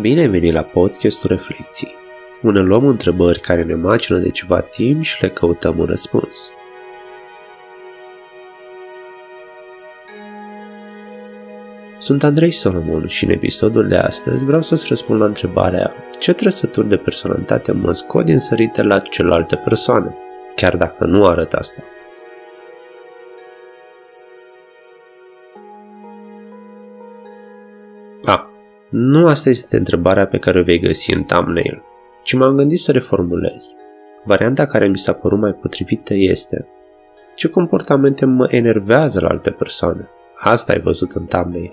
Bine ai venit la podcastul Reflecții, unde luăm întrebări care ne macină de ceva timp și le căutăm un răspuns. Sunt Andrei Solomon și în episodul de astăzi vreau să-ți răspund la întrebarea ce trăsături de personalitate mă scot din sărite la celelalte persoane, chiar dacă nu arăt asta. Nu asta este întrebarea pe care o vei găsi în thumbnail, ci m-am gândit să reformulez. Varianta care mi s-a părut mai potrivită este ce comportamente mă enervează la alte persoane. Asta ai văzut în thumbnail.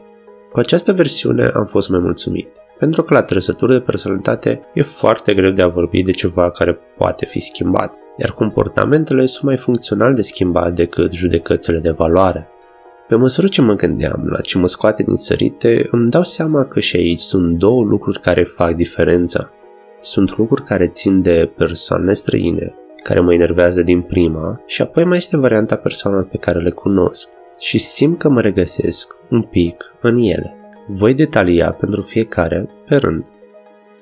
Cu această versiune am fost mai mulțumit, pentru că la trăsături de personalitate e foarte greu de a vorbi de ceva care poate fi schimbat, iar comportamentele sunt mai funcțional de schimbat decât judecățile de valoare. Pe măsură ce mă gândeam la ce mă scoate din sărite, îmi dau seama că și aici sunt două lucruri care fac diferența. Sunt lucruri care țin de persoane străine, care mă enervează din prima, și apoi mai este varianta persoanelor pe care le cunosc și simt că mă regăsesc un pic în ele. Voi detalia pentru fiecare pe rând.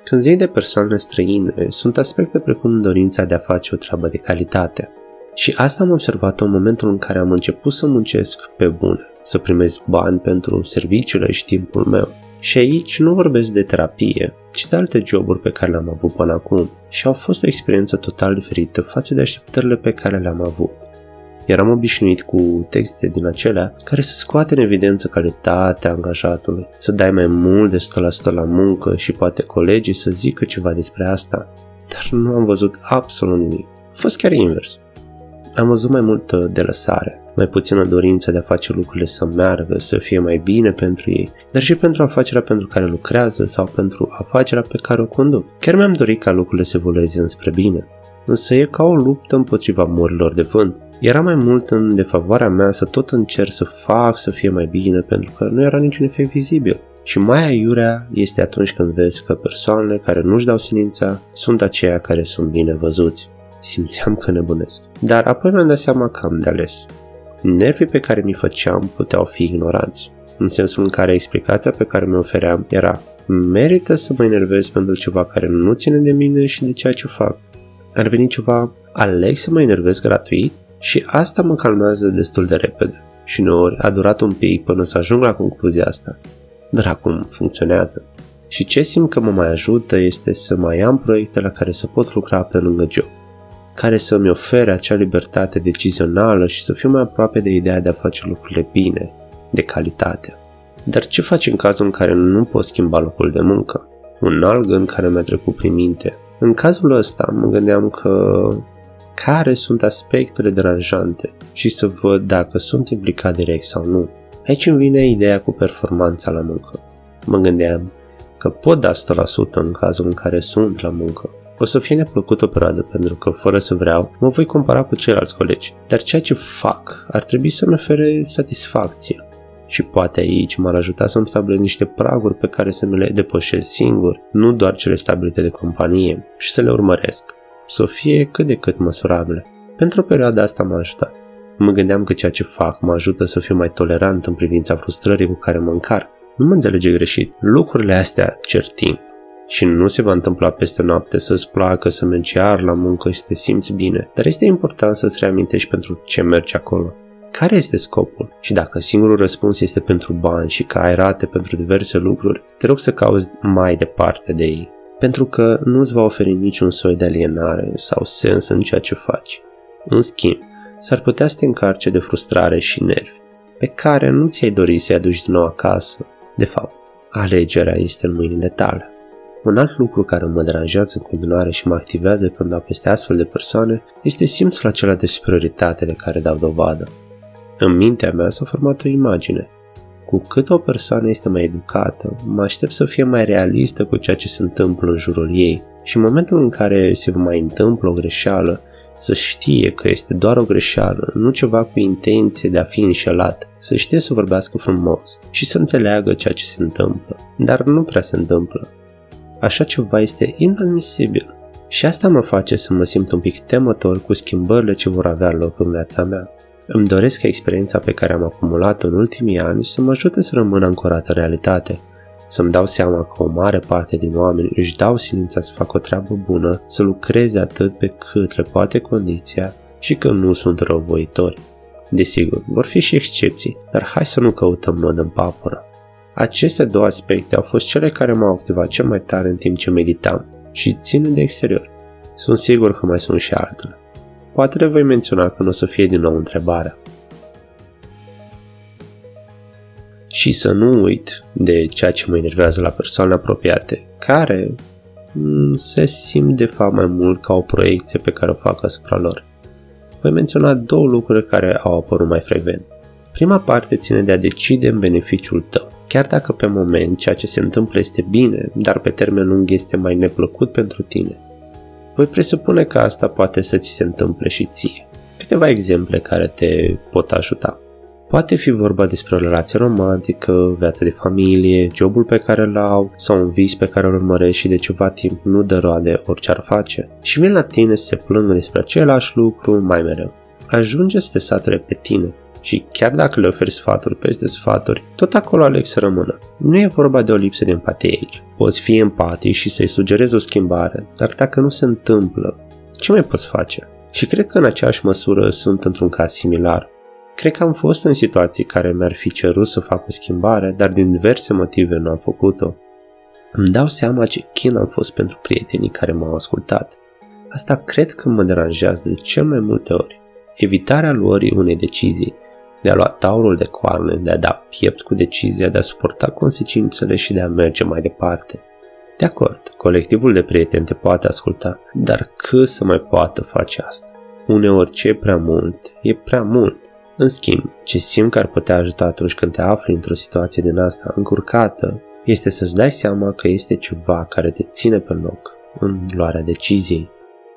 Când zic de persoane străine, sunt aspecte precum dorința de a face o treabă de calitate, și asta am observat în momentul în care am început să muncesc pe bune, să primesc bani pentru serviciile și timpul meu. Și aici nu vorbesc de terapie, ci de alte joburi pe care le-am avut până acum și au fost o experiență total diferită față de așteptările pe care le-am avut. Eram obișnuit cu texte din acelea care să scoate în evidență calitatea angajatului, să dai mai mult de 100% la muncă și poate colegii să zică ceva despre asta. Dar nu am văzut absolut nimic. A fost chiar invers. Am văzut mai multă de lăsare, mai puțină dorință de a face lucrurile să meargă, să fie mai bine pentru ei, dar și pentru afacerea pentru care lucrează sau pentru afacerea pe care o conduc. Chiar mi-am dorit ca lucrurile să evolueze înspre bine, însă e ca o luptă împotriva morilor de vânt. Era mai mult în defavoarea mea să tot încerc să fac să fie mai bine pentru că nu era niciun efect vizibil. Și mai aiurea este atunci când vezi că persoanele care nu-și dau silința sunt aceia care sunt bine văzuți simțeam că nebunesc. Dar apoi mi-am dat seama că am de ales. Nervii pe care mi făceam puteau fi ignorați, în sensul în care explicația pe care mi ofeream era merită să mă enervez pentru ceva care nu ține de mine și de ceea ce fac. Ar veni ceva, aleg să mă enervez gratuit și asta mă calmează destul de repede. Și uneori a durat un pic până să ajung la concluzia asta. Dar acum funcționează. Și ce simt că mă mai ajută este să mai am proiecte la care să pot lucra pe lângă job care să-mi ofere acea libertate decizională și să fiu mai aproape de ideea de a face lucrurile bine, de calitate. Dar ce faci în cazul în care nu poți schimba locul de muncă? Un alt gând care mi-a trecut prin minte. În cazul ăsta mă gândeam că care sunt aspectele deranjante și să văd dacă sunt implicat direct sau nu. Aici îmi vine ideea cu performanța la muncă. Mă gândeam că pot da 100% în cazul în care sunt la muncă, o să fie neplăcut o perioadă pentru că, fără să vreau, mă voi compara cu ceilalți colegi. Dar ceea ce fac ar trebui să-mi ofere satisfacție. Și poate aici m-ar ajuta să-mi stabilesc niște praguri pe care să mi le depășesc singur, nu doar cele stabilite de companie, și să le urmăresc. Să fie cât de cât măsurabile. Pentru o perioadă asta m-a ajutat. Mă gândeam că ceea ce fac mă ajută să fiu mai tolerant în privința frustrării cu care mă încarc. Nu mă înțelege greșit. Lucrurile astea cer timp și nu se va întâmpla peste noapte să-ți placă să mergi iar la muncă și să te simți bine, dar este important să-ți reamintești pentru ce mergi acolo. Care este scopul? Și dacă singurul răspuns este pentru bani și că ai rate pentru diverse lucruri, te rog să cauți mai departe de ei. Pentru că nu îți va oferi niciun soi de alienare sau sens în ceea ce faci. În schimb, s-ar putea să te încarce de frustrare și nervi, pe care nu ți-ai dori să-i aduci din nou acasă. De fapt, alegerea este în mâinile tale. Un alt lucru care mă deranjează în continuare și mă activează când dau peste astfel de persoane este simțul acela de superioritate de care dau dovadă. În mintea mea s-a format o imagine. Cu cât o persoană este mai educată, mă aștept să fie mai realistă cu ceea ce se întâmplă în jurul ei și în momentul în care se mai întâmplă o greșeală, să știe că este doar o greșeală, nu ceva cu intenție de a fi înșelat, să știe să vorbească frumos și să înțeleagă ceea ce se întâmplă. Dar nu prea se întâmplă. Așa ceva este inadmisibil. Și asta mă face să mă simt un pic temător cu schimbările ce vor avea loc în viața mea. Îmi doresc ca experiența pe care am acumulat-o în ultimii ani să mă ajute să rămân ancorat în realitate, să-mi dau seama că o mare parte din oameni își dau silința să facă o treabă bună, să lucreze atât pe cât le poate condiția și că nu sunt răuvoitori. Desigur, vor fi și excepții, dar hai să nu căutăm nod în papură. Aceste două aspecte au fost cele care m-au activat cel mai tare în timp ce meditam și țin de exterior. Sunt sigur că mai sunt și altele. Poate le voi menționa când o să fie din nou întrebarea. Și să nu uit de ceea ce mă enervează la persoane apropiate, care mm, se simt de fapt mai mult ca o proiecție pe care o fac asupra lor. Voi menționa două lucruri care au apărut mai frecvent. Prima parte ține de a decide în beneficiul tău. Chiar dacă pe moment ceea ce se întâmplă este bine, dar pe termen lung este mai neplăcut pentru tine. Voi presupune că asta poate să ți se întâmple și ție. Câteva exemple care te pot ajuta. Poate fi vorba despre o relație romantică, viața de familie, jobul pe care îl au sau un vis pe care îl urmărești și de ceva timp nu dă roade orice ar face și vin la tine să se plângă despre același lucru mai mereu. Ajunge să te sature pe tine și chiar dacă le oferi sfaturi peste sfaturi, tot acolo aleg să rămână. Nu e vorba de o lipsă de empatie aici. Poți fi empatic și să-i sugerezi o schimbare, dar dacă nu se întâmplă, ce mai poți face? Și cred că în aceeași măsură sunt într-un caz similar. Cred că am fost în situații care mi-ar fi cerut să fac o schimbare, dar din diverse motive nu am făcut-o. Îmi dau seama ce chin am fost pentru prietenii care m-au ascultat. Asta cred că mă deranjează de cel mai multe ori. Evitarea luării unei decizii, de a lua taurul de coarne, de a da piept cu decizia de a suporta consecințele și de a merge mai departe. De acord, colectivul de prieteni te poate asculta, dar cât să mai poată face asta? Uneori ce e prea mult, e prea mult. În schimb, ce simt că ar putea ajuta atunci când te afli într-o situație din asta încurcată, este să-ți dai seama că este ceva care te ține pe loc în luarea deciziei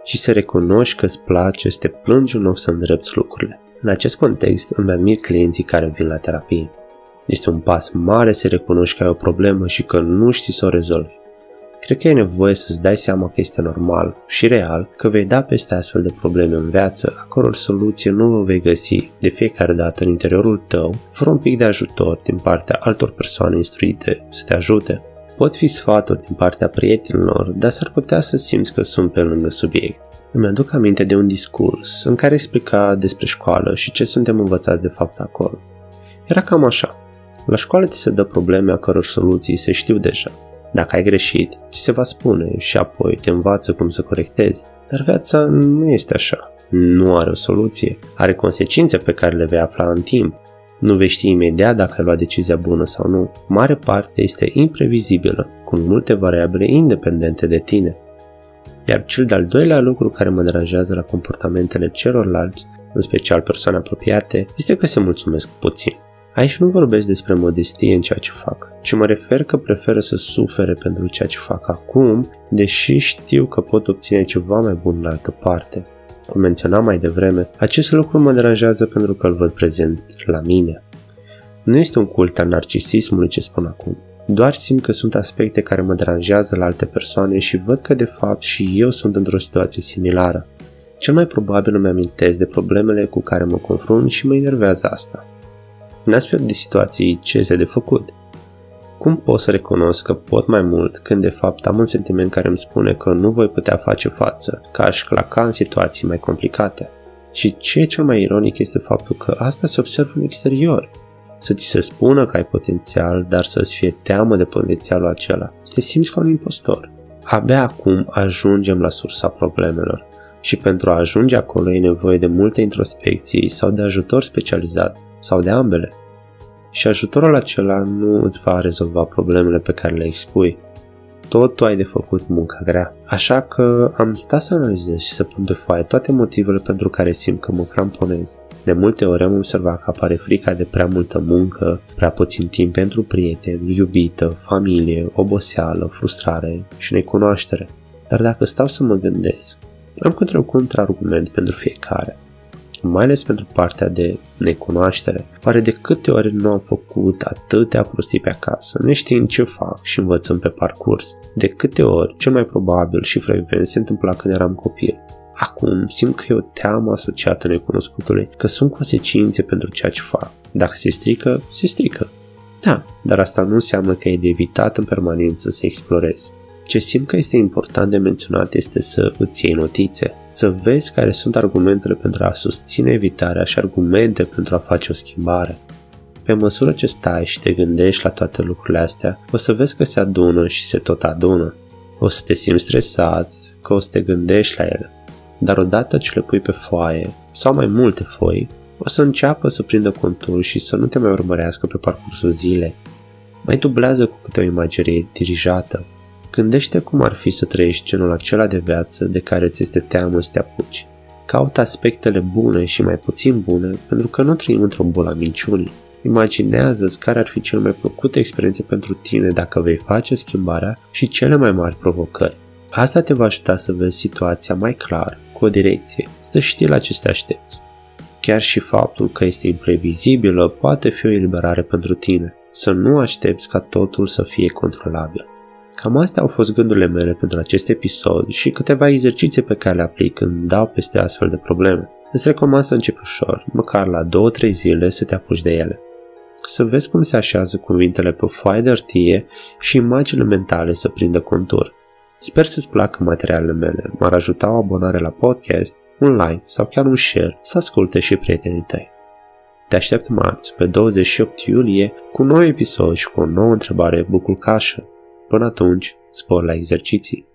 și să recunoști că îți place să te plângi în loc să îndrepți lucrurile. În acest context îmi admir clienții care vin la terapie. Este un pas mare să recunoști că ai o problemă și că nu știi să o rezolvi. Cred că e nevoie să-ți dai seama că este normal și real că vei da peste astfel de probleme în viață, a căror soluție nu o vei găsi de fiecare dată în interiorul tău, fără un pic de ajutor din partea altor persoane instruite să te ajute. Pot fi sfaturi din partea prietenilor, dar s-ar putea să simți că sunt pe lângă subiect. Îmi aduc aminte de un discurs în care explica despre școală și ce suntem învățați de fapt acolo. Era cam așa. La școală ți se dă probleme a căror soluții se știu deja. Dacă ai greșit, ți se va spune și apoi te învață cum să corectezi. Dar viața nu este așa. Nu are o soluție. Are consecințe pe care le vei afla în timp. Nu vei ști imediat dacă ai luat decizia bună sau nu. Mare parte este imprevizibilă, cu multe variabile independente de tine. Iar cel de-al doilea lucru care mă deranjează la comportamentele celorlalți, în special persoane apropiate, este că se mulțumesc puțin. Aici nu vorbesc despre modestie în ceea ce fac, ci mă refer că preferă să sufere pentru ceea ce fac acum, deși știu că pot obține ceva mai bun în altă parte. Cum menționam mai devreme, acest lucru mă deranjează pentru că îl văd prezent la mine. Nu este un cult al narcisismului ce spun acum, doar simt că sunt aspecte care mă deranjează la alte persoane și văd că de fapt și eu sunt într-o situație similară. Cel mai probabil îmi amintesc de problemele cu care mă confrunt și mă enervează asta. În astfel de situații, ce este de făcut? Cum pot să recunosc că pot mai mult când de fapt am un sentiment care îmi spune că nu voi putea face față, că aș claca în situații mai complicate? Și ce e cel mai ironic este faptul că asta se observă în exterior. Să ți se spună că ai potențial, dar să-ți fie teamă de potențialul acela. Să te simți ca un impostor. Abia acum ajungem la sursa problemelor și pentru a ajunge acolo e nevoie de multe introspecții sau de ajutor specializat sau de ambele. Și ajutorul acela nu îți va rezolva problemele pe care le expui. Tot tu ai de făcut munca grea. Așa că am stat să analizez și să pun pe foaie toate motivele pentru care simt că mă cramponez. De multe ori am observat că apare frica de prea multă muncă, prea puțin timp pentru prieteni, iubită, familie, oboseală, frustrare și necunoaștere. Dar dacă stau să mă gândesc, am câte un contraargument pentru fiecare mai ales pentru partea de necunoaștere. Oare de câte ori nu am făcut atâtea prostii pe acasă, neștiind ce fac și învățăm pe parcurs? De câte ori, cel mai probabil și frecvent, se întâmpla când eram copil. Acum simt că e o teamă asociată necunoscutului, că sunt consecințe pentru ceea ce fac. Dacă se strică, se strică. Da, dar asta nu înseamnă că e de evitat în permanență să explorezi. Ce simt că este important de menționat este să îți iei notițe, să vezi care sunt argumentele pentru a susține evitarea și argumente pentru a face o schimbare. Pe măsură ce stai și te gândești la toate lucrurile astea, o să vezi că se adună și se tot adună. O să te simți stresat, că o să te gândești la ele. Dar odată ce le pui pe foaie, sau mai multe foi, o să înceapă să prindă contur și să nu te mai urmărească pe parcursul zilei. Mai dublează cu câte o imagine dirijată. Gândește cum ar fi să trăiești genul acela de viață de care ți este teamă să te apuci. Caută aspectele bune și mai puțin bune pentru că nu trăim într-o bulă a minciunii. Imaginează-ți care ar fi cel mai plăcute experiențe pentru tine dacă vei face schimbarea și cele mai mari provocări. Asta te va ajuta să vezi situația mai clar, cu o direcție, să știi la ce te aștepți. Chiar și faptul că este imprevizibilă poate fi o eliberare pentru tine. Să nu aștepți ca totul să fie controlabil. Cam astea au fost gândurile mele pentru acest episod și câteva exerciții pe care le aplic când dau peste astfel de probleme. Îți recomand să începi ușor, măcar la 2-3 zile să te apuci de ele. Să vezi cum se așează cuvintele pe foaie de artie și imaginile mentale să prindă contur. Sper să-ți placă materialele mele, m-ar ajuta o abonare la podcast, un like sau chiar un share să asculte și prietenii tăi. Te aștept marți, pe 28 iulie, cu un nou episod și cu o nouă întrebare bucul cașă. Până atunci, spor la exerciții!